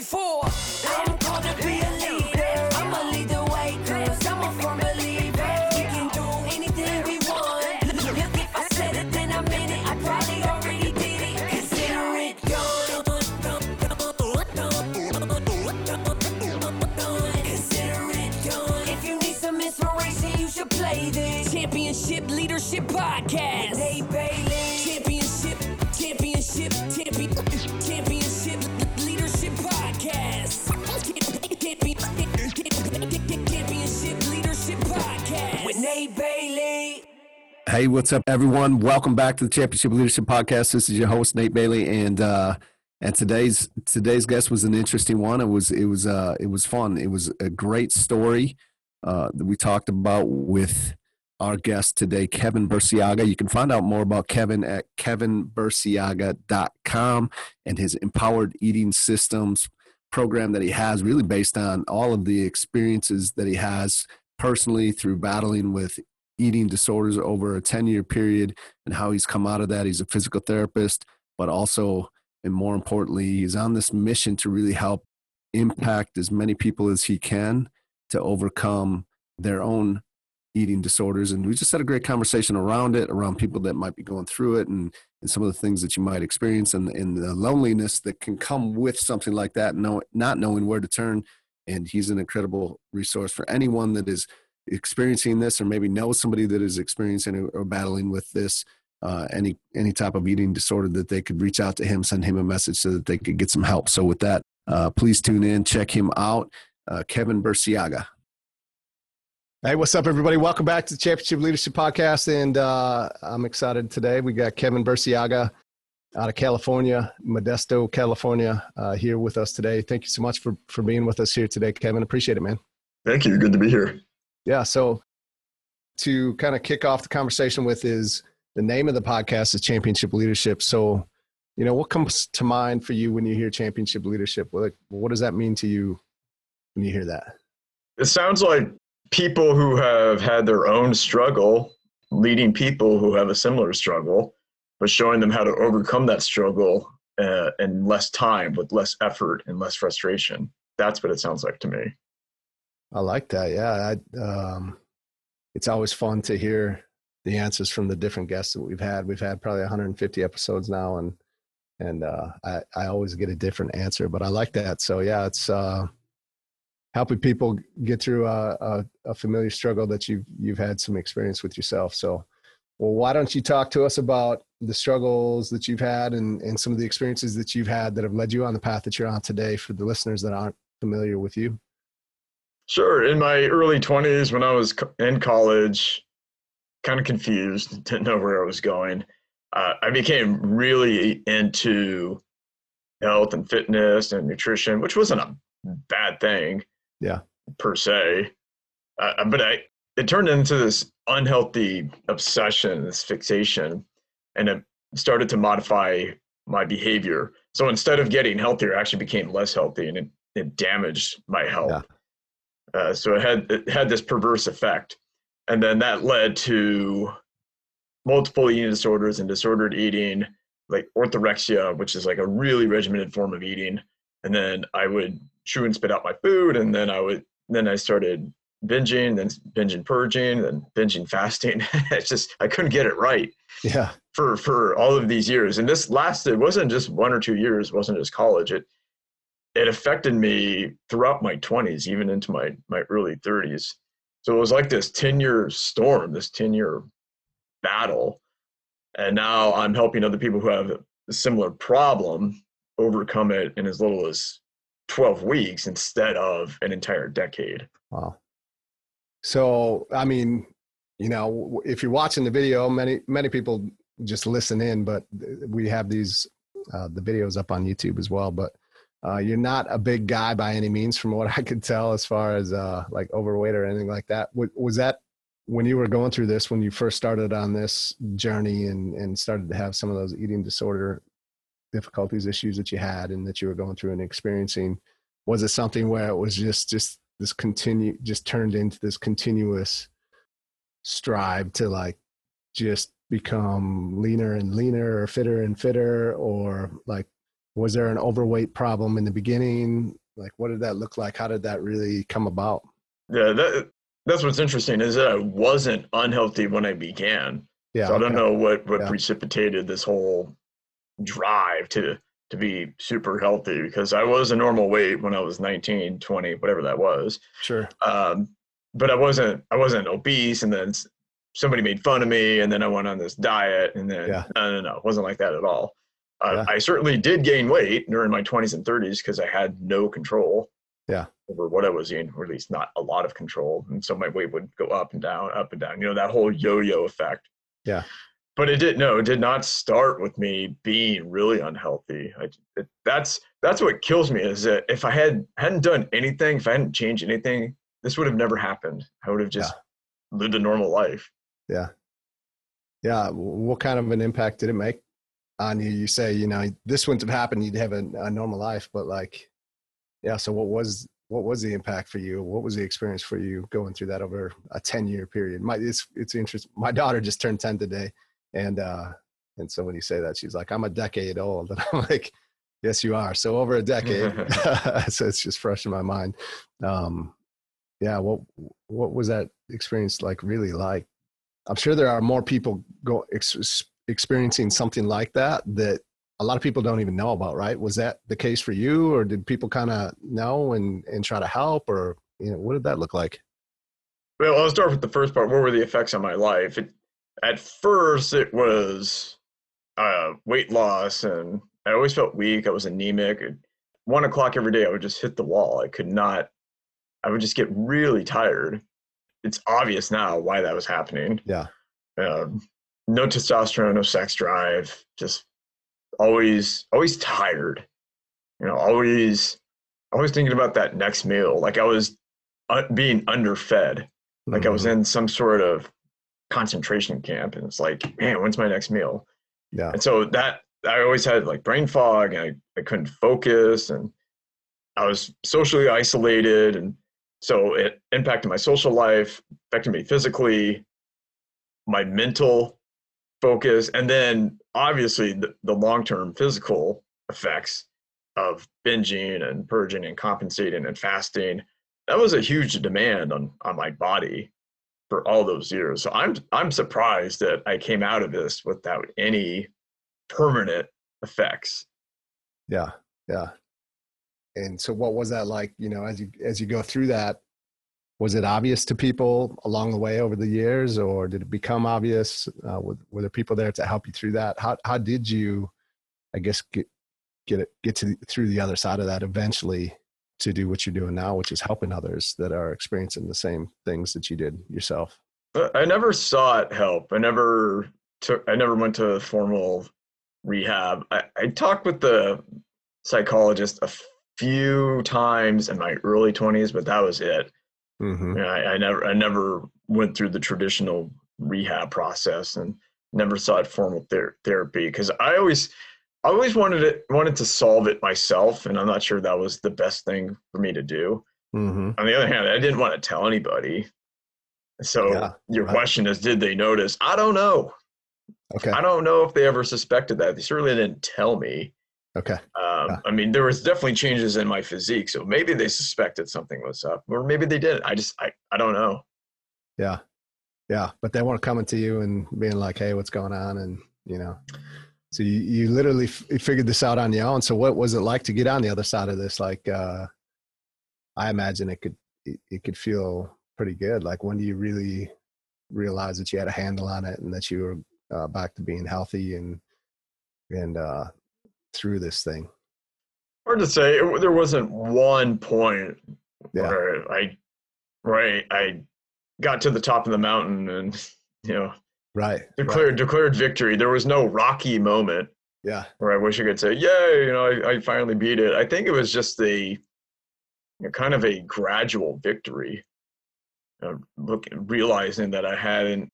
for. I'm called to be a leader. I'ma lead the Hey, what's up, everyone? Welcome back to the Championship Leadership Podcast. This is your host Nate Bailey, and uh, and today's today's guest was an interesting one. It was it was uh, it was fun. It was a great story uh, that we talked about with our guest today, Kevin Burciaga. You can find out more about Kevin at kevinburciaga.com and his empowered eating systems program that he has, really based on all of the experiences that he has personally through battling with eating disorders over a 10 year period and how he's come out of that. He's a physical therapist, but also, and more importantly, he's on this mission to really help impact as many people as he can to overcome their own eating disorders. And we just had a great conversation around it, around people that might be going through it and, and some of the things that you might experience and, and the loneliness that can come with something like that, know, not knowing where to turn. And he's an incredible resource for anyone that is experiencing this or maybe knows somebody that is experiencing or battling with this uh, any any type of eating disorder that they could reach out to him send him a message so that they could get some help so with that uh, please tune in check him out uh, kevin burciaga Hey, what's up, everybody? Welcome back to the Championship Leadership Podcast. And uh, I'm excited today. We got Kevin Burciaga out of California, Modesto, California, uh, here with us today. Thank you so much for, for being with us here today, Kevin. Appreciate it, man. Thank you. Good to be here. Yeah. So, to kind of kick off the conversation with is the name of the podcast is Championship Leadership. So, you know, what comes to mind for you when you hear Championship Leadership? What, what does that mean to you when you hear that? It sounds like people who have had their own struggle leading people who have a similar struggle, but showing them how to overcome that struggle uh, in less time with less effort and less frustration. That's what it sounds like to me. I like that. Yeah. I, um, it's always fun to hear the answers from the different guests that we've had. We've had probably 150 episodes now and, and, uh, I, I always get a different answer, but I like that. So yeah, it's, uh, helping people get through a, a, a, familiar struggle that you've you've had some experience with yourself. So, well, why don't you talk to us about the struggles that you've had and, and some of the experiences that you've had that have led you on the path that you're on today for the listeners that aren't familiar with you? Sure. In my early 20s, when I was in college, kind of confused, didn't know where I was going, uh, I became really into health and fitness and nutrition, which wasn't a bad thing yeah per se uh, but i it turned into this unhealthy obsession this fixation and it started to modify my behavior so instead of getting healthier i actually became less healthy and it, it damaged my health yeah. Uh, so it had it had this perverse effect. And then that led to multiple eating disorders and disordered eating like orthorexia which is like a really regimented form of eating. And then i would chew and spit out my food and then i would then i started binging then binging purging then binging fasting. It's just i couldn't get it right yeah. for for all of these years. And this lasted wasn't just one or two years wasn't just college. It it affected me throughout my 20s even into my my early 30s so it was like this 10 year storm this 10 year battle. And now I'm helping other people who have a similar problem overcome it in as little as 12 weeks instead of an entire decade. Wow. So, I mean, you know, if you're watching the video, many many people just listen in, but we have these uh, the videos up on YouTube as well. But uh, you're not a big guy by any means, from what I could tell, as far as uh, like overweight or anything like that. Was, was that when you were going through this, when you first started on this journey and and started to have some of those eating disorder difficulties, issues that you had, and that you were going through and experiencing? Was it something where it was just just this continue just turned into this continuous strive to like just become leaner and leaner or fitter and fitter or like was there an overweight problem in the beginning? Like what did that look like? How did that really come about? Yeah that, that's what's interesting is that i wasn't unhealthy when i began. Yeah so i don't know what what yeah. precipitated this whole drive to to be super healthy because i was a normal weight when i was 19 20 whatever that was. Sure. Um, but i wasn't i wasn't obese and then somebody made fun of me and then I went on this diet and then yeah. no, no, no, it wasn't like that at all. Yeah. I certainly did gain weight during my 20s and 30s because I had no control yeah. over what I was eating, or at least not a lot of control. And so my weight would go up and down, up and down, you know, that whole yo-yo effect. Yeah. But it did no, it did not start with me being really unhealthy. I, it, that's that's what kills me is that if I had hadn't done anything, if I hadn't changed anything, this would have never happened. I would have just yeah. lived a normal life. Yeah. Yeah. What kind of an impact did it make on you? You say, you know, this wouldn't have happened. You'd have a, a normal life, but like, yeah. So what was, what was the impact for you? What was the experience for you going through that over a 10 year period? My, it's, it's interesting. My daughter just turned 10 today. And, uh, and so when you say that, she's like, I'm a decade old. And I'm like, yes, you are. So over a decade. so it's just fresh in my mind. Um, yeah. What, what was that experience like really like I'm sure there are more people go ex- experiencing something like that that a lot of people don't even know about, right? Was that the case for you, or did people kind of know and and try to help, or you know, what did that look like? Well, I'll start with the first part. What were the effects on my life? It, at first, it was uh, weight loss, and I always felt weak. I was anemic. At one o'clock every day, I would just hit the wall. I could not. I would just get really tired it's obvious now why that was happening. Yeah. Um, no testosterone, no sex drive, just always, always tired. You know, always, always thinking about that next meal. Like I was uh, being underfed. Like mm-hmm. I was mm-hmm. in some sort of concentration camp, and it's like, man, when's my next meal? Yeah. And so that I always had like brain fog, and I, I couldn't focus, and I was socially isolated, and so it impacted my social life, affected me physically, my mental focus, and then obviously the, the long term physical effects of binging and purging and compensating and fasting. That was a huge demand on, on my body for all those years. So I'm I'm surprised that I came out of this without any permanent effects. Yeah, yeah and so what was that like you know as you as you go through that was it obvious to people along the way over the years or did it become obvious uh, were, were there people there to help you through that? How, how did you i guess get get it get to through the other side of that eventually to do what you're doing now which is helping others that are experiencing the same things that you did yourself? I never sought help. I never took i never went to formal rehab. I, I talked with the psychologist a few times in my early 20s, but that was it. Mm-hmm. I, I, never I never went through the traditional rehab process and never sought formal ther- therapy because I always I always wanted it wanted to solve it myself, and I'm not sure that was the best thing for me to do. Mm-hmm. On the other hand, I didn't want to tell anybody. So yeah, your right. question is, did they notice? I don't know. Okay. I don't know if they ever suspected that. They certainly didn't tell me. Okay. Um, yeah. I mean, there was definitely changes in my physique, so maybe they suspected something was up, or maybe they didn't. I just, I, I don't know. Yeah, yeah, but they weren't coming to you and being like, "Hey, what's going on?" And you know, so you, you literally f- figured this out on your own. So what was it like to get on the other side of this? Like, uh, I imagine it could, it, it could feel pretty good. Like, when do you really realize that you had a handle on it and that you were uh, back to being healthy and and uh, through this thing? Hard to say. It, there wasn't one point Yeah. where I, right, I got to the top of the mountain and you know Right. right. declared declared victory. There was no rocky moment Yeah. where I wish I could say, "Yay!" You know, I, I finally beat it. I think it was just a you know, kind of a gradual victory. Uh, look, realizing that I hadn't,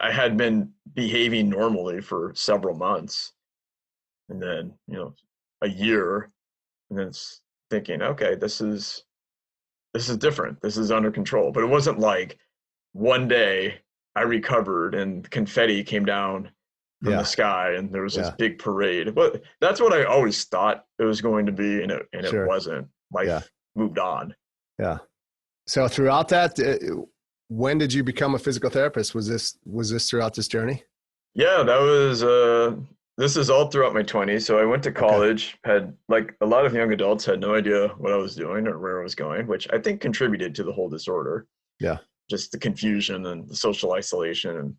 I had been behaving normally for several months, and then you know, a year, and then it's thinking, okay, this is this is different. This is under control. But it wasn't like one day I recovered and confetti came down from Yeah. the sky and there was this big parade. But that's what I always thought it was going to be, and it and Sure. it wasn't. Life Yeah. moved on. Yeah. So throughout that, uh, when did you become a physical therapist? Was this was this throughout this journey? Yeah, that was uh this is all throughout my 20s. So I went to college, had like a lot of young adults had no idea what I was doing or where I was going, which I think contributed to the whole disorder. Yeah. Just the confusion and the social isolation and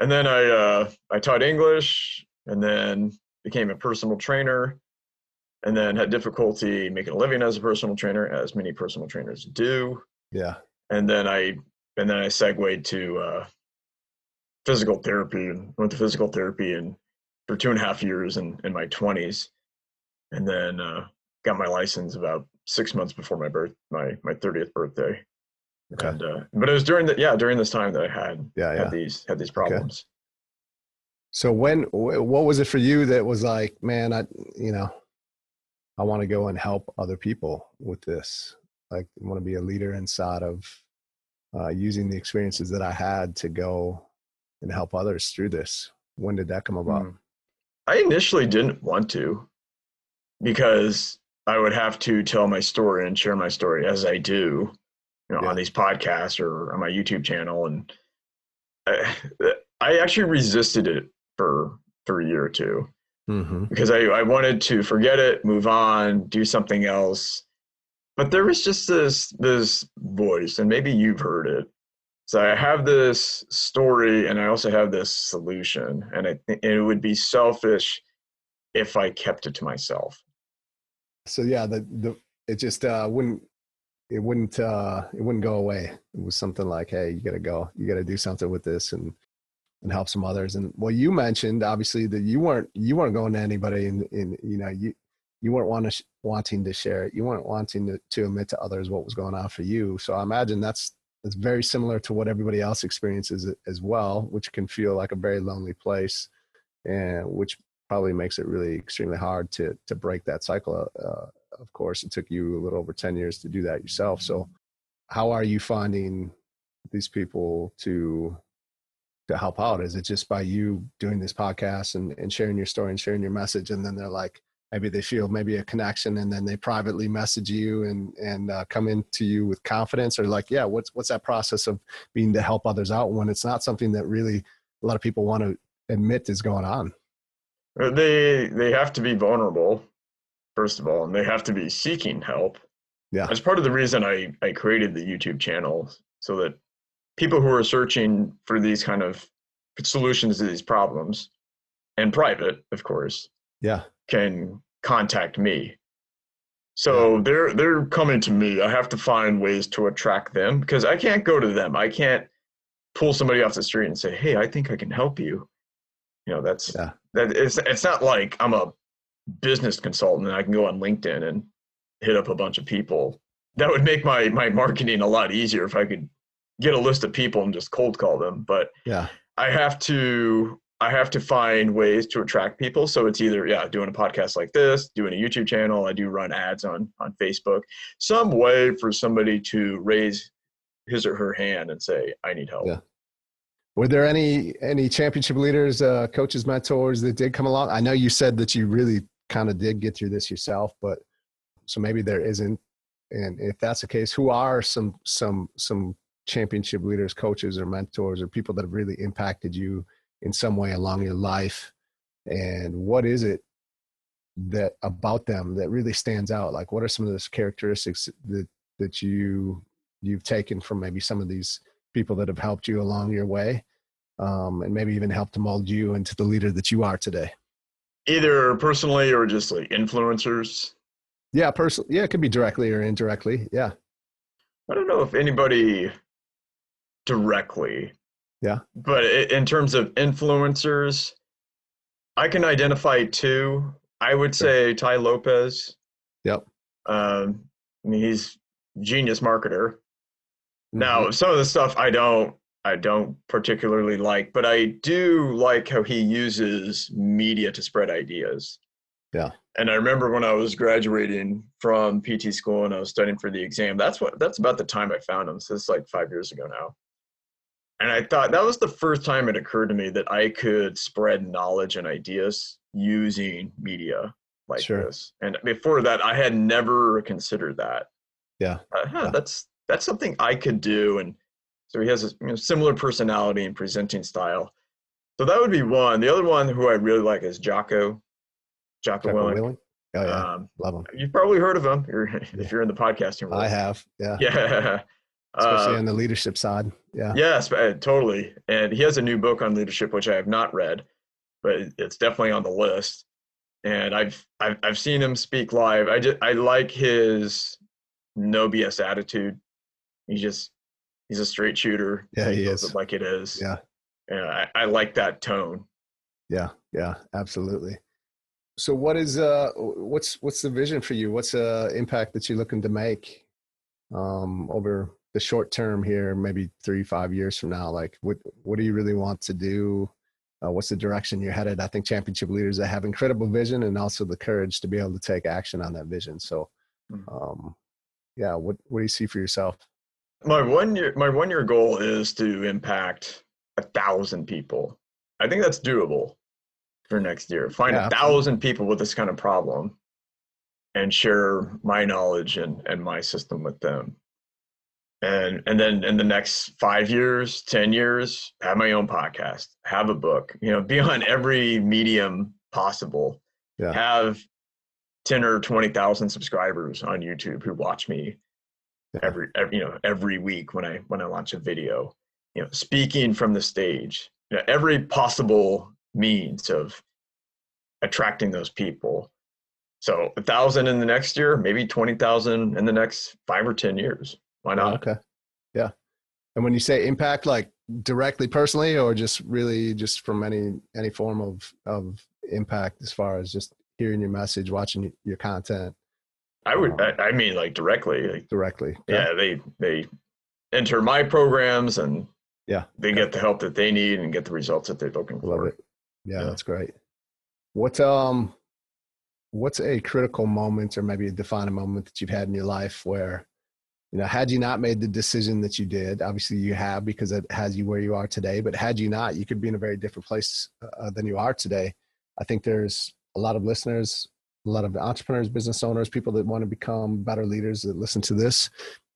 and then I uh I taught English and then became a personal trainer and then had difficulty making a living as a personal trainer as many personal trainers do Yeah. and then I and then I segued to uh, physical therapy and went to physical therapy and for two and a half years in, in my twenties, and then uh, got my license about six months before my birth my my thirtieth birthday. Okay. And uh, but it was during the yeah during this time that I had Yeah. Yeah. had these had these problems. So when what was it for you that was like, man, I you know, I want to go and help other people with this. Like, I want to be a leader inside of uh, using the experiences that I had to go and help others through this. When did that come about? Mm. I initially didn't want to because I would have to tell my story and share my story as I do, you know, Yeah. on these podcasts or on my YouTube channel. And I, I actually resisted it for for a year or two Mm-hmm. because I, I wanted to forget it, move on, do something else. But there was just this this voice, and maybe you've heard it. So I have this story, and I also have this solution, and it would be selfish if I kept it to myself. So yeah, the the it just uh, wouldn't it wouldn't uh, it wouldn't go away. It was something like, hey, you got to go, you got to do something with this and and help some others. And well, you mentioned obviously that you weren't you weren't going to anybody in in you know you you weren't want to sh- wanting to share it. You weren't wanting to, to admit to others what was going on for you. So I imagine that's that's very similar to what everybody else experiences as well, which can feel like a very lonely place, and which probably makes it really extremely hard to to break that cycle. Uh, of course, it took you a little over ten years to do that yourself. So, how are you finding these people to to help out? Is it just by you doing this podcast and, and sharing your story and sharing your message, and then they're like, maybe they feel maybe a connection, and then they privately message you and and uh, come into you with confidence, or like, yeah, what's what's that process of being to help others out when it's not something that really a lot of people want to admit is going on? Uh, They they have to be vulnerable, first of all, and they have to be seeking help. Yeah. That's part of the reason I, I created the YouTube channel so that people who are searching for these kind of solutions to these problems and private, of course, Yeah, can contact me. So they're they're coming to me. I have to find ways to attract them because I can't go to them. I can't pull somebody off the street and say, "Hey, I think I can help you." You know, that's Yeah. that it's it's not like I'm a business consultant and I can go on LinkedIn and hit up a bunch of people. That would make my my marketing a lot easier if I could get a list of people and just cold call them, but yeah, I have to I have to find ways to attract people. So it's either yeah, doing a podcast like this, doing a YouTube channel. I do run ads on on Facebook. Some way for somebody to raise his or her hand and say, "I need help." Yeah. Were there any any championship leaders, uh, coaches, mentors that did come along? I know you said that you really kind of did get through this yourself, but so maybe there isn't. And if that's the case, who are some some some championship leaders, coaches, or mentors, or people that have really impacted you in some way along your life? And what is it that about them that really stands out? Like, what are some of those characteristics that that you you've taken from maybe some of these people that have helped you along your way, um, and maybe even helped to mold you into the leader that you are today? Either personally or just like influencers. Yeah, personally. Yeah, it could be directly or indirectly. Yeah. I don't know if anybody directly. Yeah. But in terms of influencers, I can identify two. I would say Tai Lopez. Yep. Um, I mean, he's genius marketer. Mm-hmm. Now, some of the stuff I don't I don't particularly like, but I do like how he uses media to spread ideas. Yeah. And I remember when I was graduating from PT school and I was studying for the exam. That's what that's about the time I found him. So it's like five years ago now. And I thought that was the first time it occurred to me that I could spread knowledge and ideas using media like Sure. this. And before that, I had never considered that. Yeah. Uh, huh, Yeah. That's that's something I could do. And so he has a you know, similar personality and presenting style. So that would be one. The other one who I really like is Jocko. Jocko, Jocko. Willink? Oh yeah, Um, love him. you've probably heard of him if you're in the podcasting world. I have. Yeah. Yeah. Especially Uh, on the leadership side. Yeah. Yes, uh, totally. And he has a new book on leadership, which I have not read, but it's definitely on the list. And I've I've, I've seen him speak live. I just I like his no BS attitude. He's just he's a straight shooter. Yeah, he tells is. it like it is. Yeah. Yeah, I, I like that tone. Yeah, yeah, absolutely. So what is uh what's what's the vision for you? What's uh impact that you're looking to make um over the short term here, maybe three, five years from now? Like what what do you really want to do? Uh, what's the direction you're headed? I think championship leaders that have incredible vision and also the courage to be able to take action on that vision. So Mhm. um yeah, what what do you see for yourself? My one year my one year goal is to impact a thousand people. I think that's doable for next year. Find Yeah, a thousand people with this kind of problem and share my knowledge and, and my system with them. And and then in the next five years, ten years, have my own podcast, have a book, you know, be on every medium possible. Yeah. Have ten or twenty thousand subscribers on YouTube who watch me Yeah. every, every you know every week when I when I launch a video. You know, speaking from the stage, you know, every possible means of attracting those people. So a thousand in the next year, maybe twenty thousand in the next five or ten years. Why not? okay. Yeah. And when you say impact, like directly personally, or just really just from any any form of of impact, as far as just hearing your message, watching your content I would. I, I mean, like directly. Like, directly. yeah, they they enter my programs and Yeah, they get the help that they need and get the results that they're looking for love it. Yeah, Yeah. that's great. What um, what's a critical moment, or maybe a defining moment that you've had in your life where, you know, had you not made the decision that you did, obviously you have because it has you where you are today. But had you not, you could be in a very different place uh, than you are today. I think there's a lot of listeners, a lot of entrepreneurs, business owners, people that want to become better leaders that listen to this,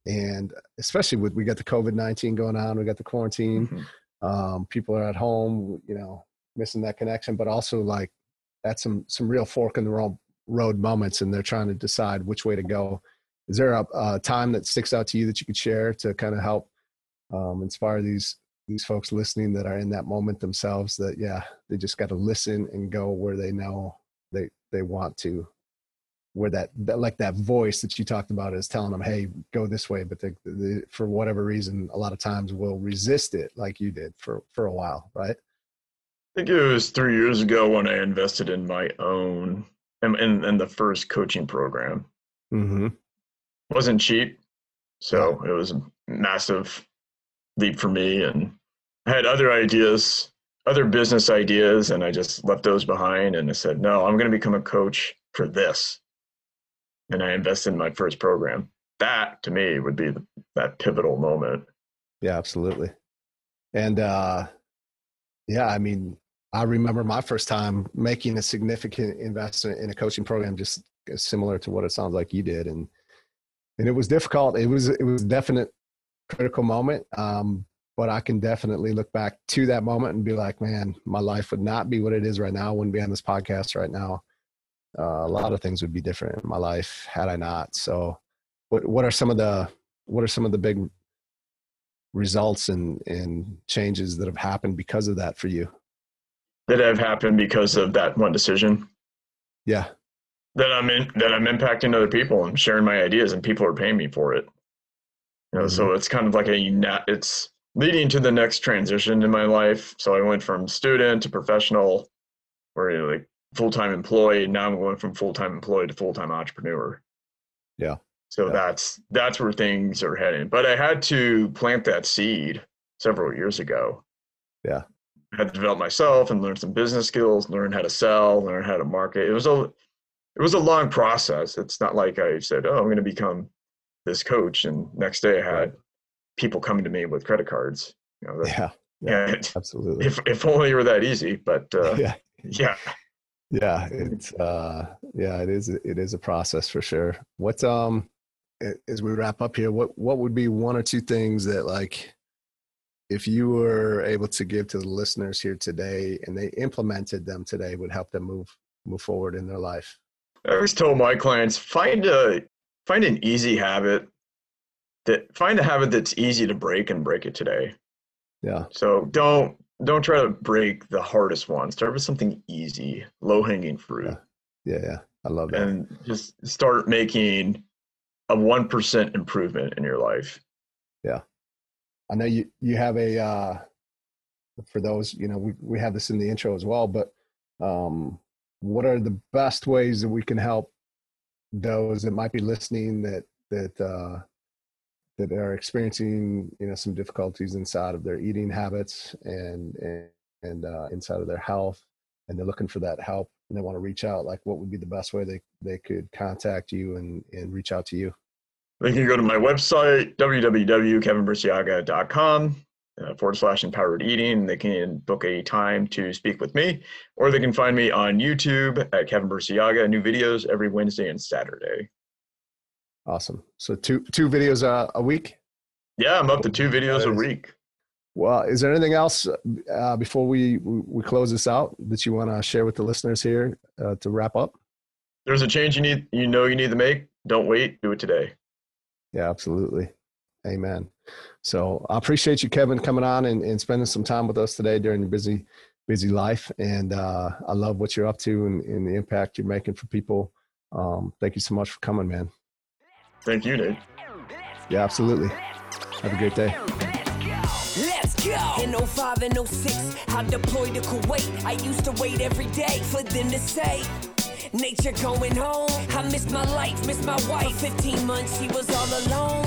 and especially with we got the COVID nineteen going on, we got the quarantine Mhm. um, people are at home you know missing that connection but also like that's some some real fork in the road moments and they're trying to decide which way to go is there a, a time that sticks out to you that you could share to kind of help um, inspire these these folks listening that are in that moment themselves that yeah they just got to listen and go where they know they they want to? Where that, that like that voice that you talked about is telling them hey go this way but they, they for whatever reason a lot of times will resist it like you did for for a while right? I think it was three years ago when I invested in my own in, in, in the first coaching program. mm-hmm wasn't cheap, so it was a massive leap for me. And I had other ideas, other business ideas, and I just left those behind. And I said, no, I'm going to become a coach for this. And I invested in my first program. That to me would be that pivotal moment. Yeah, absolutely. And uh yeah, I mean, I remember my first time making a significant investment in a coaching program just similar to what it sounds like you did and and it was difficult. It was it was a definite critical moment. Um but I can definitely look back to that moment and be like, man, my life would not be what it is right now. I wouldn't be on this podcast right now. Uh, a lot of things would be different in my life had I not. So, what what are some of the what are some of the big results and and changes that have happened because of that for you that have happened because of that one decision yeah that i'm in that i'm impacting other people and sharing my ideas and people are paying me for it you know mm-hmm. so it's kind of like a it's leading to the next transition in my life so i went from student to professional or you know, like full-time employee now i'm going from full-time employee to full-time entrepreneur yeah so yeah. that's that's where things are heading. But I had to plant that seed several years ago. Yeah. I had to develop myself and learn some business skills, learn how to sell, learn how to market. It was a it was a long process. It's not like I said, "Oh, I'm going to become this coach," and next day I had people coming to me with credit cards. You know, that, yeah, yeah, yeah absolutely. If if only it were that easy, but uh, yeah, yeah, yeah. It's uh, yeah, it is. It is a process for sure. What um, as we wrap up here, what what would be one or two things that like if you were able to give to the listeners here today and they implemented them today would help them move move forward in their life? I always tell my clients find a find an easy habit that find a habit that's easy to break and break it today. Yeah. So don't don't try to break the hardest one. Start with something easy, low hanging fruit. Yeah. yeah, yeah. I love that. And just start making a 1% improvement in your life. Yeah. I know you, you have a, uh, for those, you know, we, we have this in the intro as well, but um, what are the best ways that we can help those that might be listening that, that, uh, that are experiencing, you know, some difficulties inside of their eating habits and, and, and uh, inside of their health and they're looking for that help and they want to reach out like what would be the best way they, they could contact you and, and reach out to you? They can go to my website, www.kevinburciaga.com uh, forward slash empowered eating. They can book a time to speak with me, or they can find me on YouTube at Kevin Burciaga. New videos every Wednesday and Saturday. Awesome. So two two videos uh, a week. Yeah, I'm up to two videos a week. Well, is there anything else uh, before we we close this out that you want to share with the listeners here uh, to wrap up? There's a change you need. You know you need to make. Don't wait. Do it today. Yeah, absolutely. Amen. So I appreciate you, Kevin, coming on and, and spending some time with us today during your busy, busy life. And uh, I love what you're up to and, and, the impact you're making for people. Um, thank you so much for coming, man. Thank you, Nate. Yeah, absolutely. Have a great day. Let's go. In 05 and 06, I deployed to Kuwait. I used to wait every day for them to say, Nature going home. I miss my life, miss my wife. 15 months, she was all alone.